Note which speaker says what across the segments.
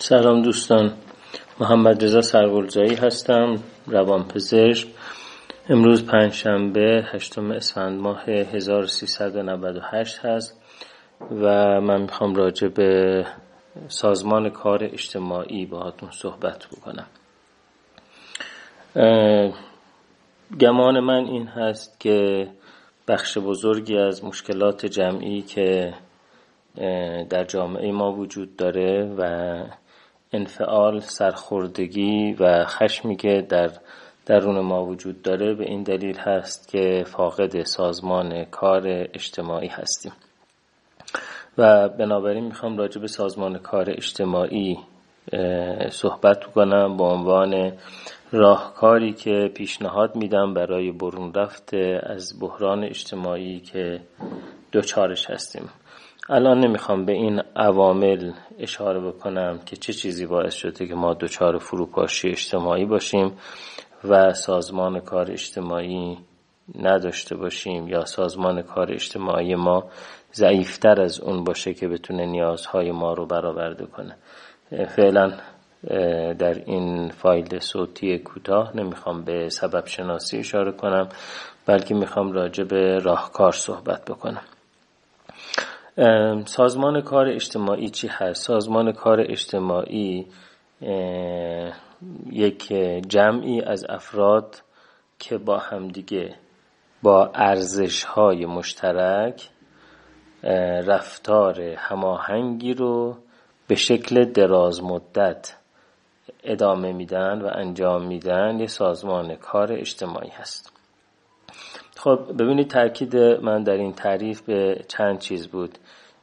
Speaker 1: سلام دوستان. محمد رضا سرگلزایی هستم روانپزشک امروز پنجشنبه هشتم اسفند ماه 1398 هست و من می‌خوام راجع به سازمان کار اجتماعی باهاتون صحبت بکنم. گمان من این هست که بخش بزرگی از مشکلات جمعی که در جامعه ما وجود داره و انفعال سرخوردگی و خشمی که در درون ما وجود داره به این دلیل هست که فاقد سازمان کار اجتماعی هستیم. و بنابراین می‌خوام راجع به سازمان کار اجتماعی صحبت کنم به عنوان راهکاری که پیشنهاد میدم برای برون رفته از بحران اجتماعی که دوچارش هستیم. الان نمی‌خوام به این عوامل اشاره بکنم که چه چیزی باعث شده که ما دچار فروپاشی اجتماعی باشیم و سازمان کار اجتماعی نداشته باشیم یا سازمان کار اجتماعی ما ضعیفتر از اون باشه که بتونه نیازهای ما رو برآورده کنه. فعلا در این فایل صوتی کوتاه نمی‌خوام به سبب شناسی اشاره کنم بلکه می‌خوام راجع به راهکار صحبت بکنم. سازمان کار اجتماعی چی هست؟ سازمان کار اجتماعی یک جمعی از افراد که با همدیگه با ارزش های مشترک رفتار هماهنگی رو به شکل دراز مدت ادامه میدن و انجام میدن یه سازمان کار اجتماعی هست خب ببینید تاکید من در این تعریف به چند چیز بود.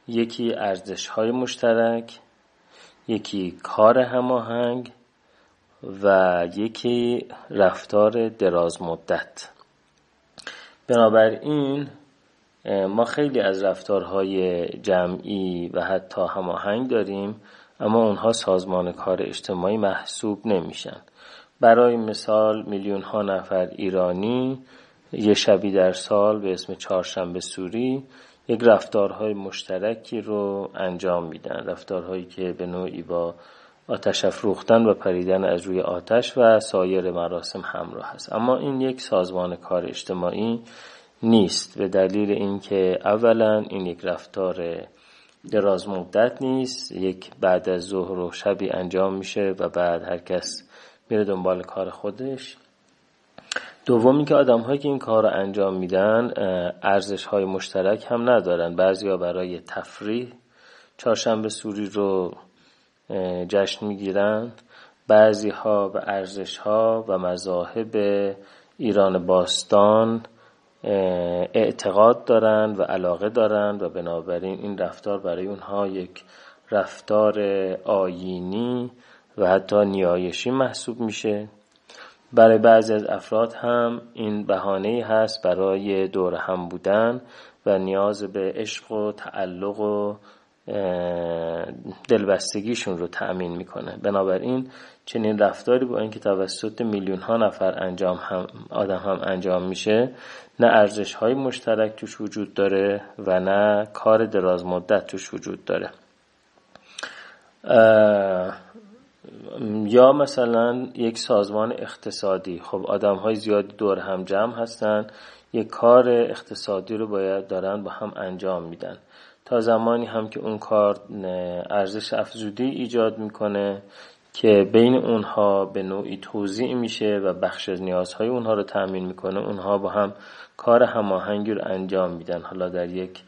Speaker 1: یکی ارزش های مشترک یکی کار هماهنگ و یکی رفتار دراز مدت بنابراین ما خیلی از رفتارهای جمعی و حتی هماهنگ داریم اما اونها سازمان کار اجتماعی محسوب نمیشن. برای مثال میلیون ها نفر ایرانی یه شبی در سال به اسم چهارشنبه سوری یک رفتارهای مشترکی رو انجام میدن. رفتارهایی که به نوعی با آتش افروختن و پریدن از روی آتش و سایر مراسم همراه است. اما این یک سازمان کار اجتماعی نیست. به دلیل اینکه اولا این یک رفتار دراز مدت نیست یک بعد از ظهر و شبی انجام میشه و بعد هر کس میره دنبال کار خودش. دومی که آدم هایی که این کار رو انجام میدن ارزش های مشترک هم ندارن. بعضی برای تفریح چهارشنبه سوری رو جشن می‌گیرن. بعضی ها به ارزش ها و مذاهب ایران باستان اعتقاد دارند و علاقه دارند و بنابراین این رفتار برای اونها یک رفتار آیینی و حتی نیایشی محسوب میشه. برای بعضی از افراد هم این بهانه هست برای دور هم بودن و نیاز به عشق و تعلق و دلبستگیشون رو تأمین می‌کنه. بنابراین چنین رفتاری با اینکه توسط میلیون ها نفر انجام هم آدم هم انجام میشه نه ارزش های مشترک توش وجود داره و نه کار دراز مدت توش وجود داره. یا مثلا یک سازمان اقتصادی. خب آدم های زیادی دور هم جمع هستن. یک کار اقتصادی رو باید دارن با هم انجام میدن. تا زمانی هم که اون کار ارزش افزودی ایجاد می‌کنه که بین اونها به نوعی توضیع میشه و بخش از نیازهای اونها رو تأمین می‌کنه اونها با هم کار هماهنگی رو انجام میدن. حالا در یک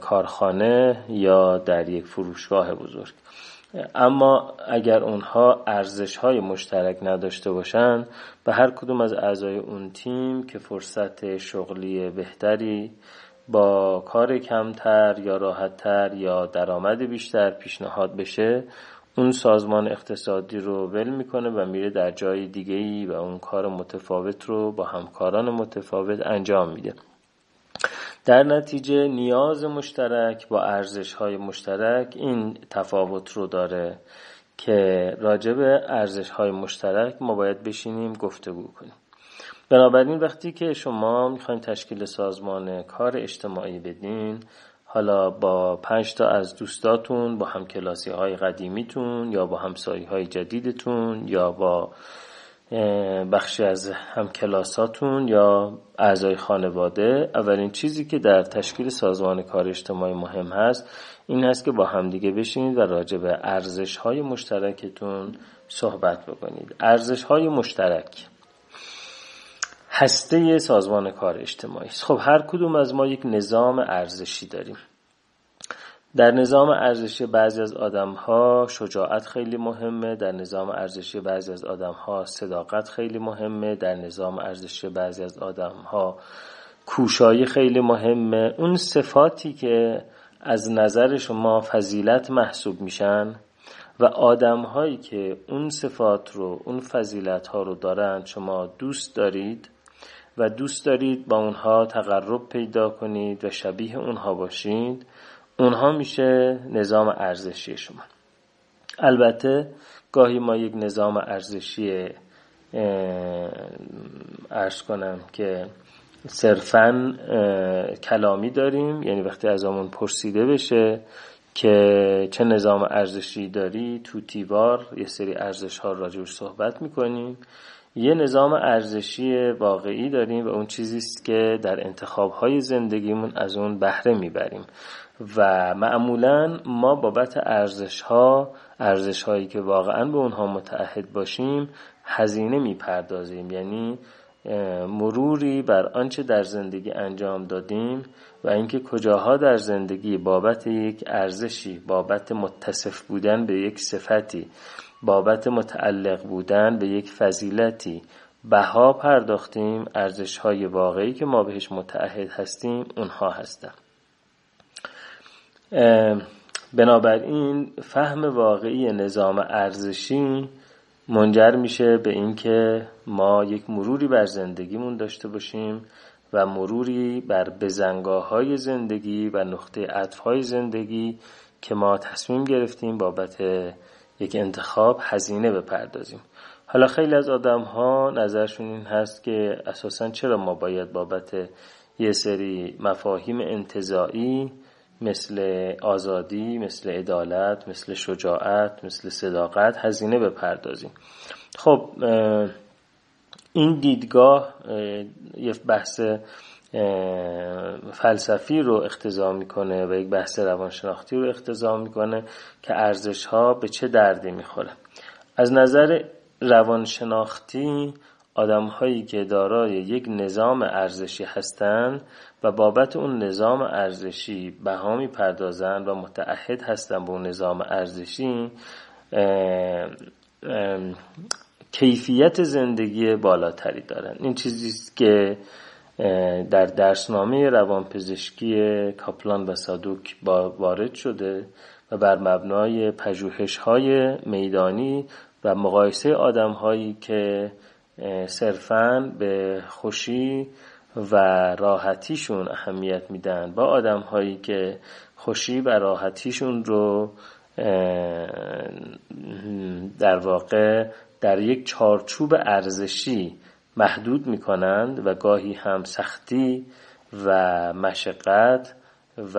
Speaker 1: کارخانه یا در یک فروشگاه بزرگ. اما اگر اونها ارزش های مشترک نداشته باشن به هر کدوم از اعضای اون تیم که فرصت شغلی بهتری با کار کمتر یا راحتتر یا درآمد بیشتر پیشنهاد بشه اون سازمان اقتصادی رو ول می‌کنه و میره در جای دیگه ای و اون کار متفاوت رو با همکاران متفاوت انجام میده. در نتیجه نیاز مشترک با ارزش های مشترک این تفاوت رو داره که راجع به ارزش های مشترک ما باید بشینیم گفتگو کنیم. بنابراین وقتی که شما می‌خواین تشکیل سازمان کار اجتماعی بدین حالا با پنج تا از دوستاتون با هم کلاسی های قدیمیتون یا با همسایی های جدیدتون یا با بخشی از هم کلاساتون یا اعضای خانواده اولین چیزی که در تشکیل سازمان کار اجتماعی مهم هست این هست که با همدیگه بشینید و راجع به ارزش های مشترکتون صحبت بکنید. ارزش های مشترک. هسته سازمان کار اجتماعی. خب هر کدوم از ما یک نظام ارزشی داریم. در نظام ارزشی بعضی از آدم ها شجاعت خیلی مهمه در نظام ارزشی بعضی از آدم ها صداقت خیلی مهمه در نظام ارزشی بعضی از آدم ها کوشایی خیلی مهمه. اون صفاتی که از نظر شما فضیلت محسوب میشن و آدم هایی که اون صفات رو اون فضیلت ها رو دارند شما دوست دارید و دوست دارید با اونها تقرب پیدا کنید و شبیه اونها باشید. اونها میشه نظام ارزشی شما. البته گاهی ما یک نظام ارزشی ارز کنم که صرفا کلامی داریم یعنی وقتی از آمون پرسیده بشه که چه نظام ارزشی داری تو تیوار یه سری ارزش ها راجعش صحبت می‌کنیم. یه نظام ارزشی واقعی داریم و اون چیزی است که در انتخاب های زندگیمون از اون بهره می‌بریم. و معمولا ما بابت ارزش ها ارزش هایی که واقعا به اونها متعهد باشیم هزینه می‌پردازیم. یعنی مروری بر آنچه در زندگی انجام دادیم و اینکه کجاها در زندگی بابت یک ارزشی بابت متصف بودن به یک صفتی بابت متعلق بودن به یک فضیلتی بها پرداختیم ارزش های واقعی که ما بهش متعهد هستیم اونها هستن. بنابراین فهم واقعی نظام ارزشی منجر میشه به اینکه ما یک مروری بر زندگیمون داشته باشیم و مروری بر بزنگاه های زندگی و نقطه عطف های زندگی که ما تصمیم گرفتیم بابت یک انتخاب هزینه بپردازیم. حالا خیلی از آدم ها نظرشون این هست که اساسا چرا ما باید بابت یه سری مفاهیم انتظایی مثل آزادی مثل عدالت مثل شجاعت مثل صداقت هزینه بپردازیم. خب این دیدگاه یه بحث فلسفی رو اختضا می‌کنه و یک بحث روانشناختی رو اختضا می‌کنه که ارزش ها به چه دردی می‌خوره. از نظر روانشناختی آدم هایی که دارای یک نظام ارزشی هستند و بابت اون نظام ارزشی بها می‌پردازند و متعهد هستند به اون نظام ارزشی کیفیت زندگی بالاتری دارن. این چیزی که در درسنامه روانپزشکی کاپلان و سادوک وارد شده و بر مبنای پژوهش های میدانی و مقایسه آدم هایی که صرفا به خوشی و راحتیشون اهمیت میدن. با آدم هایی که خوشی و راحتیشون رو در واقع در یک چارچوب ارزشی محدود می کنند و گاهی هم سختی و مشقت و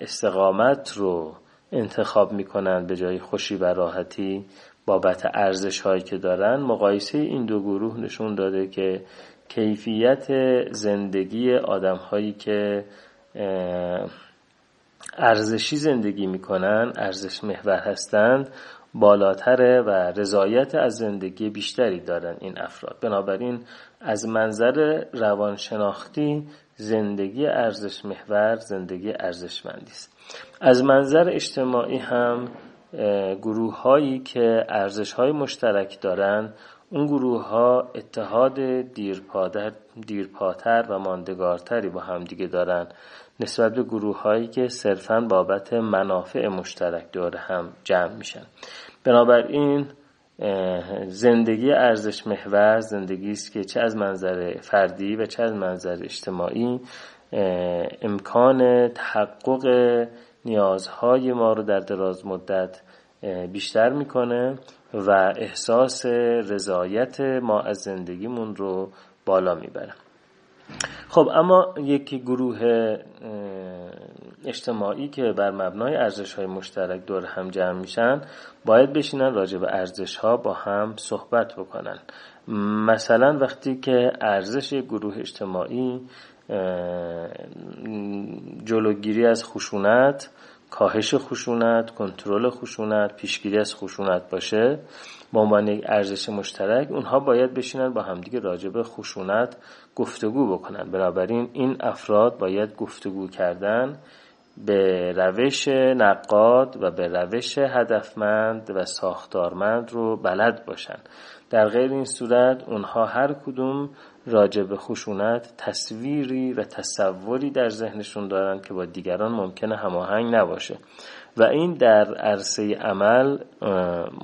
Speaker 1: استقامت رو انتخاب می کنند به جای خوشی و راحتی. بابت ارزش هایی که دارن مقایسه این دو گروه نشون داده که کیفیت زندگی آدم هایی که ارزشی زندگی می‌کنن ارزش محور هستند بالاتره و رضایت از زندگی بیشتری دارن این افراد. بنابراین از منظر روانشناختی زندگی ارزش محور زندگی ارزشمندی است. از منظر اجتماعی هم گروه هایی که ارزش های مشترک دارن اون گروه ها اتحاد دیرپاتر و ماندگارتری با همدیگه دارن. نسبت به گروه هایی که صرفا بابت منافع مشترک داره هم جمع میشن. بنابراین زندگی ارزش محور زندگی است که چه از منظر فردی و چه از منظر اجتماعی امکان تحقق نیازهای ما رو در دراز مدت بیشتر می‌کنه و احساس رضایت ما از زندگیمون رو بالا می‌بره. خب اما یک گروه اجتماعی که بر مبنای ارزش های مشترک دور هم جمع میشن باید بشینن راجع به ارزش ها با هم صحبت بکنن. مثلا وقتی که ارزش گروه اجتماعی جلوگیری از خشونت کاهش خشونت کنترل خشونت پیشگیری از خشونت باشه به عنوان یک ارزش مشترک اونها باید بشینن با همدیگه راجع به خشونت گفتگو بکنن. بنابراین این افراد باید گفتگو کردن به روش نقاد و به روش هدفمند و ساختارمند رو بلد باشن. در غیر این صورت اونها هر کدوم راجع به خشونت تصویری و تصوری در ذهنشون دارن که با دیگران ممکنه هماهنگ نباشه. و این در عرصه عمل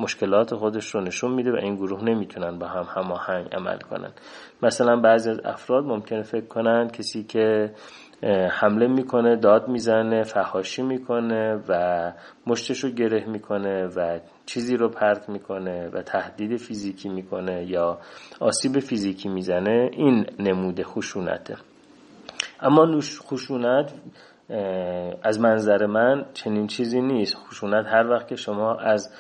Speaker 1: مشکلات خودش رو نشون میده و این گروه نمی‌تونن با هم هماهنگ عمل کنن. مثلا بعضی از افراد ممکنه فکر کنن کسی که حمله می‌کنه داد می‌زنه فهاشی می‌کنه و مشتش رو گره می‌کنه و چیزی رو پرت می‌کنه و تهدید فیزیکی می‌کنه یا آسیب فیزیکی می‌زنه این نمود خشونته. اما خشونت از منظر من چنین چیزی نیست. خشونت هر وقت که شما از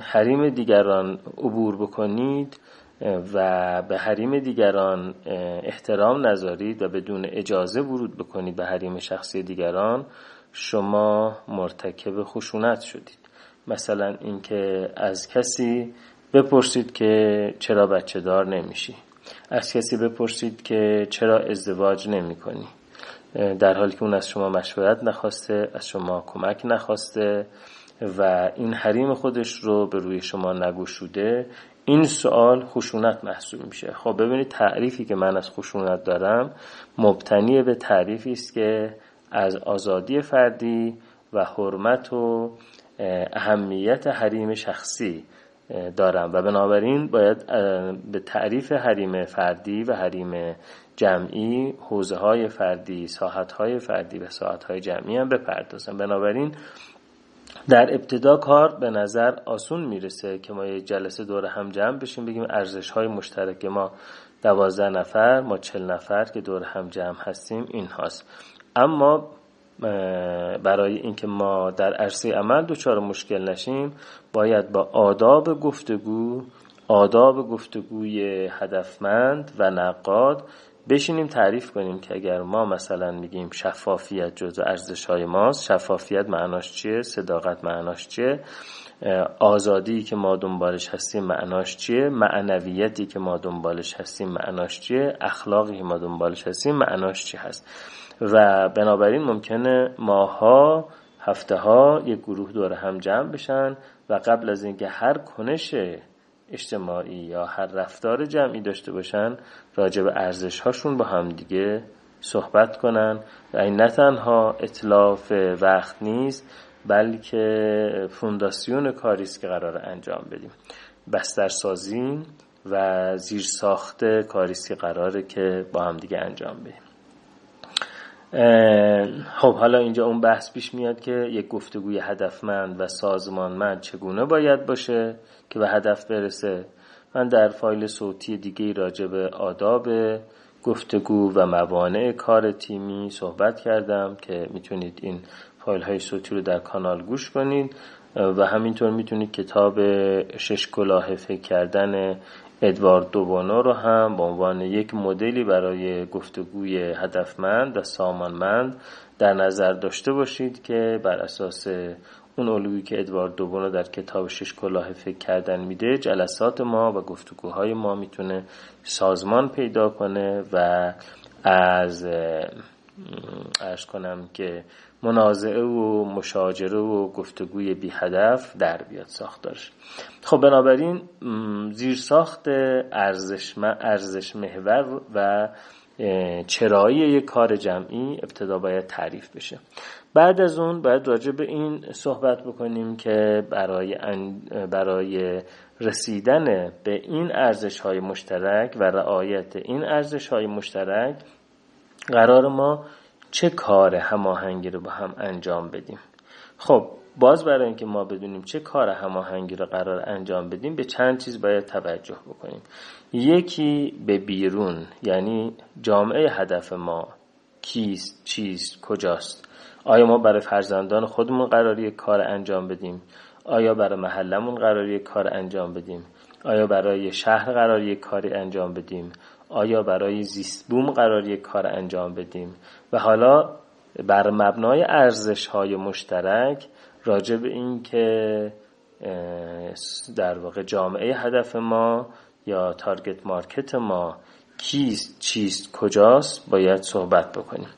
Speaker 1: حریم دیگران عبور بکنید و به حریم دیگران احترام نذارید و بدون اجازه ورود بکنید به حریم شخصی دیگران شما مرتکب خشونت شدید. مثلا اینکه از کسی بپرسید که چرا بچه دار نمیشی. از کسی بپرسید که چرا ازدواج نمی کنی در حالی که اون از شما مشورت نخواسته از شما کمک نخواسته. و این حریم خودش رو به روی شما نگوشوده این سوال خشونت محسوب میشه. خب ببینید تعریفی که من از خشونت دارم مبتنی به تعریفی است که از آزادی فردی و حرمت و اهمیت حریم شخصی دارم. و بنابراین باید به تعریف حریم فردی و حریم جمعی حوزه های فردی ساحت های فردی و ساحت های جمعی هم بپردازم. بنابراین در ابتدا کار به نظر آسون می‌رسه که ما یه جلسه دور هم جمع بشیم بگیم ارزش های مشترک ما دوازده نفر ما چل نفر که دور هم جمع هستیم این هاست. اما برای اینکه ما در عرصه عمل دچار مشکل نشیم باید با آداب گفتگو آداب گفتگوی هدفمند و نقاد بشینیم تعریف کنیم که اگر ما مثلا میگیم شفافیت جزو ارزش های ماست شفافیت معناش چیه؟ صداقت معناش چیه؟ آزادی که ما دنبالش هستیم معناش چیه؟ معنویتی که ما دنبالش هستیم معناش چیه؟ اخلاقی که ما دنبالش هستیم معناش چی هست؟ و بنابراین ممکنه ماها هفته ها یک گروه دور هم جمع بشن و قبل از اینکه هر کنش اجتماعی یا هر رفتار جمعی داشته باشن راجع به ارزش هاشون با هم دیگه صحبت کنن. و این نه تنها اطلاف وقت نیست بلکه فونداسیون کاری است که قرار انجام بدیم. بسترسازی و زیر ساخت کاری است که قراره که با هم دیگه انجام بدیم. خب حالا اینجا اون بحث پیش میاد که یک گفتگوی هدفمند و سازمانمند چگونه باید باشه که به هدف برسه. من در فایل صوتی دیگه راجع به آداب گفتگو و موانع کار تیمی صحبت کردم که می‌تونید این فایل های صوتی رو در کانال گوش کنید و همینطور می‌تونید کتاب شش کلاه فکر کردن ادوارد دوبانو رو هم به عنوان یک مدلی برای گفتگوی هدفمند و سامانمند در نظر داشته باشید که بر اساس اون الگویی که ادوارد دوبانو در کتاب شش کلاه فکر کردن میده جلسات ما و گفتگوهای ما می‌تونه سازمان پیدا کنه و از ارز کنم که منازعه و مشاجره و گفتگوی بی هدف در بیاد ساختارش. خب بنابراین زیر ساخت ارزش, محور و چرایی یک کار جمعی ابتدا باید تعریف بشه. بعد از اون باید راجع به این صحبت بکنیم که برای, برای رسیدن به این ارزش های مشترک و رعایت این ارزش های مشترک قرار ما چه کار هماهنگی رو با هم انجام بدیم؟ خب باز برای اینکه ما بدونیم چه کار هماهنگی رو قرار انجام بدیم به چند چیز باید توجه بکنیم. یکی به بیرون یعنی جامعه هدف ما کیست چیست کجاست؟ آیا ما برای فرزندان خودمون قراری کار انجام بدیم؟ آیا برای محلمون قراری کار انجام بدیم؟ آیا برای شهر قراری کاری انجام بدیم؟ آیا برای زیست بوم قراری کار انجام بدیم؟ و حالا بر مبنای ارزش های مشترک راجع به این که در واقع جامعه هدف ما یا تارگت مارکت ما کیست چیست کجاست باید صحبت بکنیم.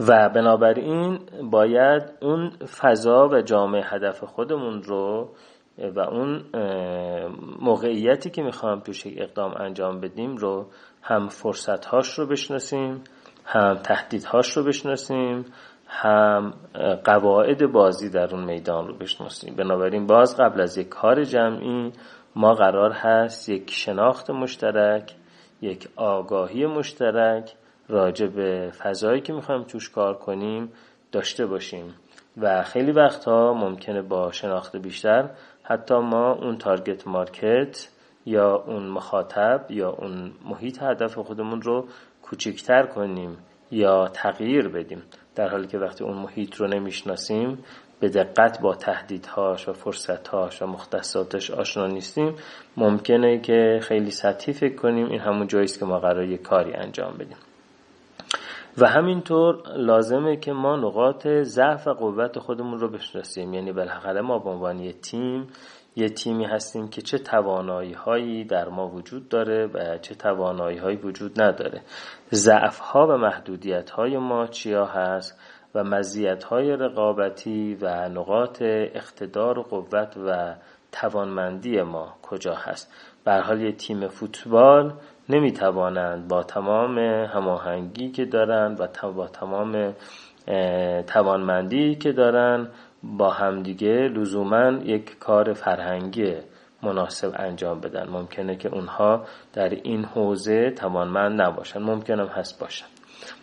Speaker 1: و بنابراین باید اون فضا و جامعه هدف خودمون رو و اون موقعیتی که می‌خوام توش اقدام انجام بدیم رو هم فرصتهاش رو بشناسیم هم تهدیدهاش رو بشناسیم هم قواعد بازی در اون میدان رو بشناسیم. بنابراین باز قبل از یک کار جمعی ما قرار هست یک شناخت مشترک یک آگاهی مشترک راجع به فضایی که می‌خوایم توش کار کنیم داشته باشیم. و خیلی وقتها ممکنه با شناخت بیشتر حتی ما اون تارگت مارکت یا اون مخاطب یا اون محیط هدف خودمون رو کوچکتر کنیم یا تغییر بدیم. در حالی که وقتی اون محیط رو نمی‌شناسیم به دقت با تهدیدهاش و فرصتهاش و مختصاتش آشنا نیستیم. ممکنه که خیلی سطحی فکر کنیم این همون جاییست که ما قرار یک کاری انجام بدیم. و همینطور لازمه که ما نقاط ضعف و قوت خودمون رو بشناسیم. یعنی بالاخره ما به عنوان یه تیم یه تیمی هستیم که چه توانایی هایی در ما وجود داره و چه توانایی هایی وجود نداره. ضعف ها و محدودیت های ما چیا هست و مزیت های رقابتی و نقاط اقتدار و قوت و توانمندی ما کجا هست؟ به حال یه تیم فوتبال نمی توانند با تمام هماهنگی که دارند و با تمام توانمندی که دارند با همدیگه لزوما یک کار فرهنگی مناسب انجام بدن. ممکنه که اونها در این حوزه توانمند نباشن ممکنم هست باشن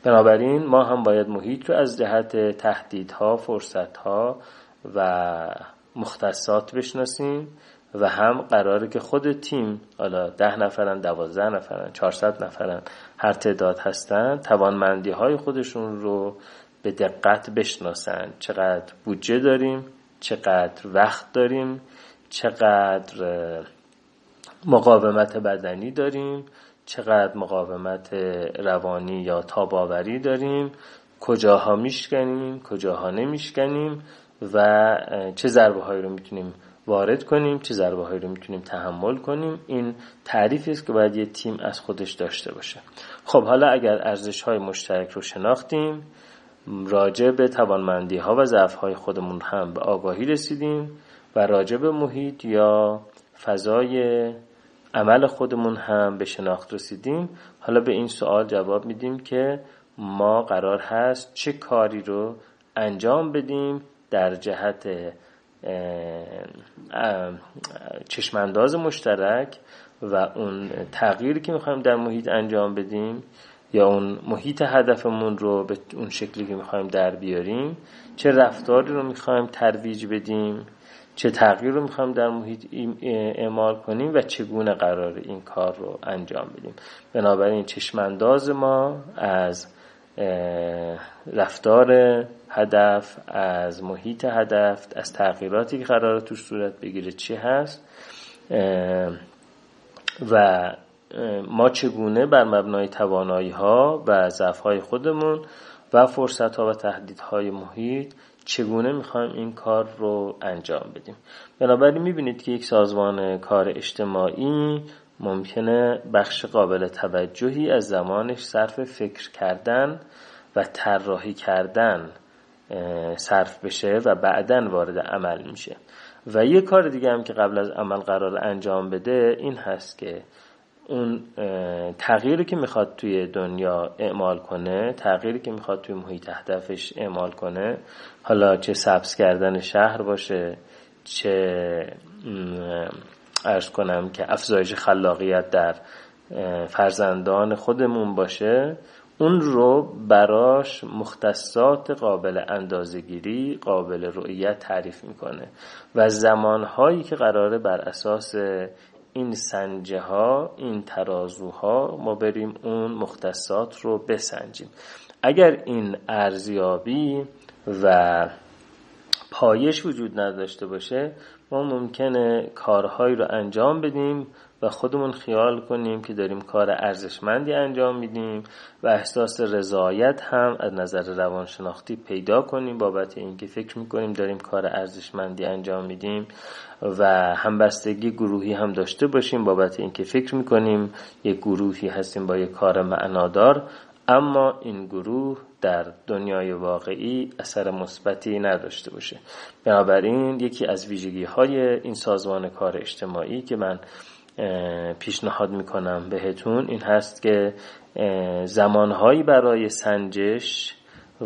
Speaker 1: بنابراین ما هم باید محیط رو از جهت تهدیدها فرصتها و مختصات بشناسیم و هم قراره که خود تیم حالا ده نفرن دوازده نفرن چهارصد نفرن هر تعداد هستن توانمندی های خودشون رو به دقت بشناسن. چقدر بودجه داریم چقدر وقت داریم چقدر مقاومت بدنی داریم چقدر مقاومت روانی یا تاباوری داریم کجاها میشکنیم کجاها نمیشکنیم و چه ضربه هایی رو می‌تونیم وارد کنیم چه ضربه هایی رو می‌تونیم تحمل کنیم این تعریفی است که باید یه تیم از خودش داشته باشه. خب حالا اگر ارزش های مشترک رو شناختیم راجع به توانمندی ها و ضعف های خودمون هم به آگاهی رسیدیم و راجع به محیط یا فضای عمل خودمون هم به شناخت رسیدیم. حالا به این سوال جواب میدیم که ما قرار هست چه کاری رو انجام بدیم در جهت چشمانداز مشترک و اون تغییری که می‌خوایم در محیط انجام بدیم یا اون محیط هدفمون رو به اون شکلی که می‌خوایم در بیاریم چه رفتاری رو می‌خوایم ترویج بدیم چه تغییر رو می‌خوایم در محیط اعمال کنیم و چگونه قرار این کار رو انجام بدیم. بنابراین چشمانداز ما از رفتار هدف از محیط هدف از تغییراتی که قرار توش صورت بگیره چی هست. و ما چگونه بر مبنای توانایی ها و ضعف های خودمون و فرصت ها و تهدیدهای محیط چگونه می‌خوایم این کار رو انجام بدیم؟ بنابراین می‌بینید که یک سازمان کار اجتماعی ممکنه بخش قابل توجهی از زمانش صرف فکر کردن و طراحی کردن صرف بشه و بعدا وارد عمل میشه. و یه کار دیگه هم که قبل از عمل قرار انجام بده این هست که اون تغییری که می‌خواد توی دنیا اعمال کنه تغییری که می‌خواد توی محیط هدفش اعمال کنه حالا چه سبز کردن شهر باشه چه ارز کنم که افزایش خلاقیت در فرزندان خودمون باشه اون رو براش مختصات قابل اندازگیری قابل رؤیت تعریف می‌کنه و زمانهایی که قراره بر اساس این سنجه ها این ترازوها ما بریم اون مختصات رو بسنجیم. اگر این ارزیابی و پایش وجود نداشته باشه ما ممکنه کارهایی رو انجام بدیم و خودمون خیال کنیم که داریم کار ارزشمندی انجام میدیم و احساس رضایت هم از نظر روانشناختی پیدا کنیم بابت اینکه فکر می‌کنیم داریم کار ارزشمندی انجام میدیم و همبستگی گروهی هم داشته باشیم بابت اینکه فکر می‌کنیم یک گروهی هستیم با یک کار معنادار اما این گروه در دنیای واقعی اثر مثبتی نداشته باشه. بنابراین یکی از ویژگی های این سازمان کار اجتماعی که من پیشنهاد می‌کنم بهتون. این هست که زمانهایی برای سنجش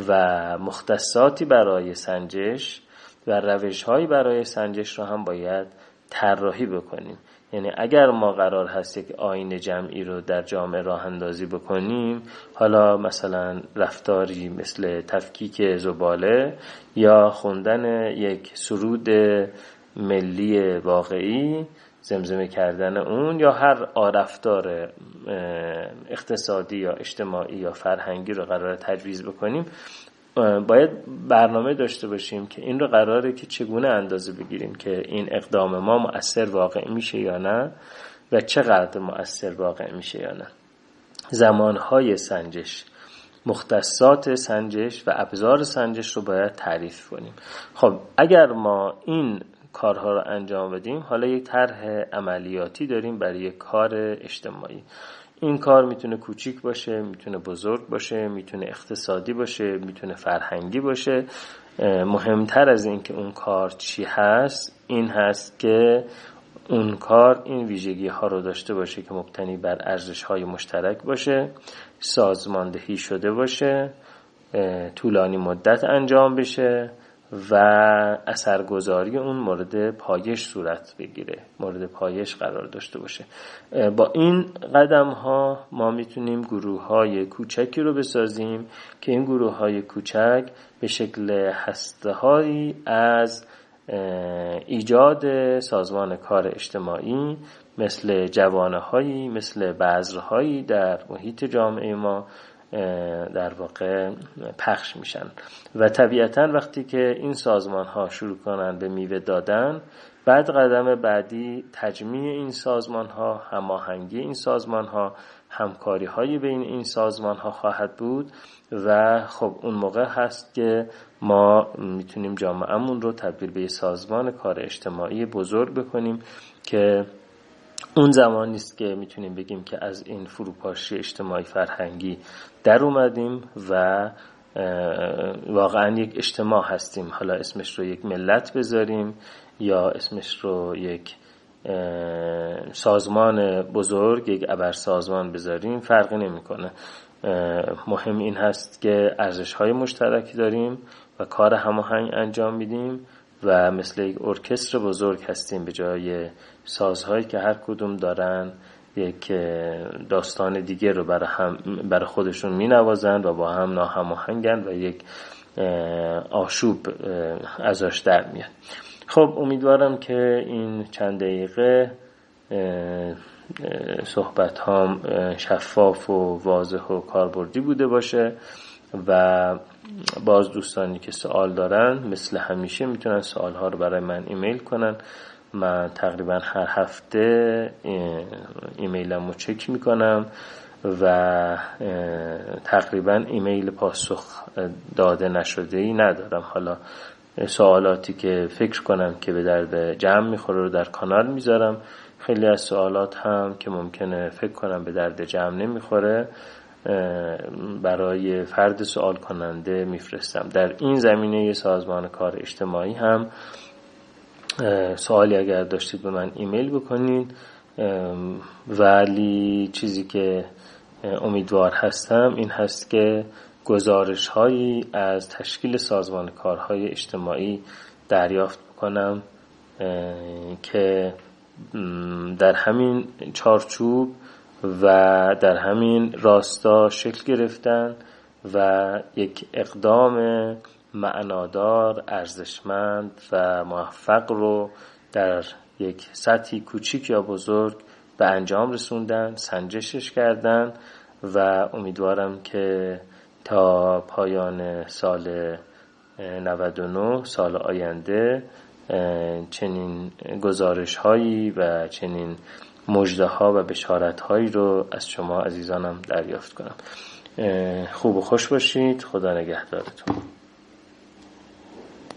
Speaker 1: و مختصاتی برای سنجش و روشهایی برای سنجش رو هم باید طراحی بکنیم. یعنی اگر ما قرار هست یک آین جمعی رو در جامعه راه اندازی بکنیم حالا مثلا رفتاری مثل تفکیک زباله یا خوندن یک سرود ملی واقعی زمزمه کردن اون یا هر آرفتار اقتصادی یا اجتماعی یا فرهنگی رو قرار تجویز بکنیم باید برنامه داشته باشیم که این رو قراره که چگونه اندازه بگیریم که این اقدام ما مؤثر واقع میشه یا نه و چقدر مؤثر واقع میشه یا نه. زمانهای سنجش مختصات سنجش و ابزار سنجش رو باید تعریف کنیم. خب اگر ما این کارها رو انجام بدیم حالا یک طرح عملیاتی داریم برای کار اجتماعی. این کار می‌تونه کوچیک باشه می‌تونه بزرگ باشه می‌تونه اقتصادی باشه می‌تونه فرهنگی باشه. مهمتر از این که اون کار چی هست این هست که اون کار این ویژگی ها رو داشته باشه که مبتنی بر ارزش های مشترک باشه سازماندهی شده باشه طولانی مدت انجام بشه. و اثرگذاری اون مورد پایش صورت بگیره مورد پایش قرار داشته باشه. با این قدم ها ما می‌تونیم گروه های کوچکی رو بسازیم که این گروه های کوچک به شکل هسته هایی از ایجاد سازمان کار اجتماعی مثل جوانه هایی مثل بذرهایی در محیط جامعه ما در واقع پخش میشن. و طبیعتا وقتی که این سازمان ها شروع کنن به میوه دادن بعد قدم بعدی تجمیع این سازمان ها هماهنگی این سازمان ها همکاری های بین این سازمان ها خواهد بود و خب اون موقع هست که ما می‌تونیم جامعهمون رو تبدیل به سازمان کار اجتماعی بزرگ بکنیم که اون زمان نیست که می‌تونیم بگیم که از این فروپاشی اجتماعی فرهنگی در اومدیم و واقعا یک اجتماع هستیم. حالا اسمش رو یک ملت بذاریم یا اسمش رو یک سازمان بزرگ یک ابر سازمان بذاریم فرقی نمی‌کنه. مهم این هست که ارزش های مشترکی داریم و کار هماهنگ انجام میدیم و مثل یک ارکستر بزرگ هستیم به جای سازهایی که هر کدوم دارن یک داستان دیگه رو برای, هم برای خودشون می نوازن و با هم ناهماهنگن و یک آشوب ازش در میاد. خب امیدوارم که این چند دقیقه صحبت هم شفاف و واضح و کاربردی بوده باشه و باز دوستانی که سوال دارن مثل همیشه می‌تونن سوال ها رو برای من ایمیل کنن. من تقریبا هر هفته ایمیلم رو چک می‌کنم و تقریبا ایمیل پاسخ داده نشده ای ندارم. حالا سوالاتی که فکر کنم که به درد جمع می‌خوره رو در کانال می‌ذارم. خیلی از سوالات هم که ممکنه فکر کنم به درد جمع نمی‌خوره برای فرد سوال کننده میفرستم. در این زمینه سازمان کار اجتماعی هم سوالی اگر داشتید به من ایمیل بکنید. ولی چیزی که امیدوار هستم این هست که گزارش هایی از تشکیل سازمان کارهای اجتماعی دریافت بکنم که در همین چارچوب و در همین راستا شکل گرفتن و یک اقدام معنادار ارزشمند و موفق رو در یک سطحی کوچیک یا بزرگ به انجام رسوندن سنجشش کردن و امیدوارم که تا پایان سال 99 سال آینده چنین گزارش هایی و چنین مجده ها و بشارت هایی رو از شما عزیزانم دریافت کنم. خوب و خوش باشید. خدا نگهدارتون.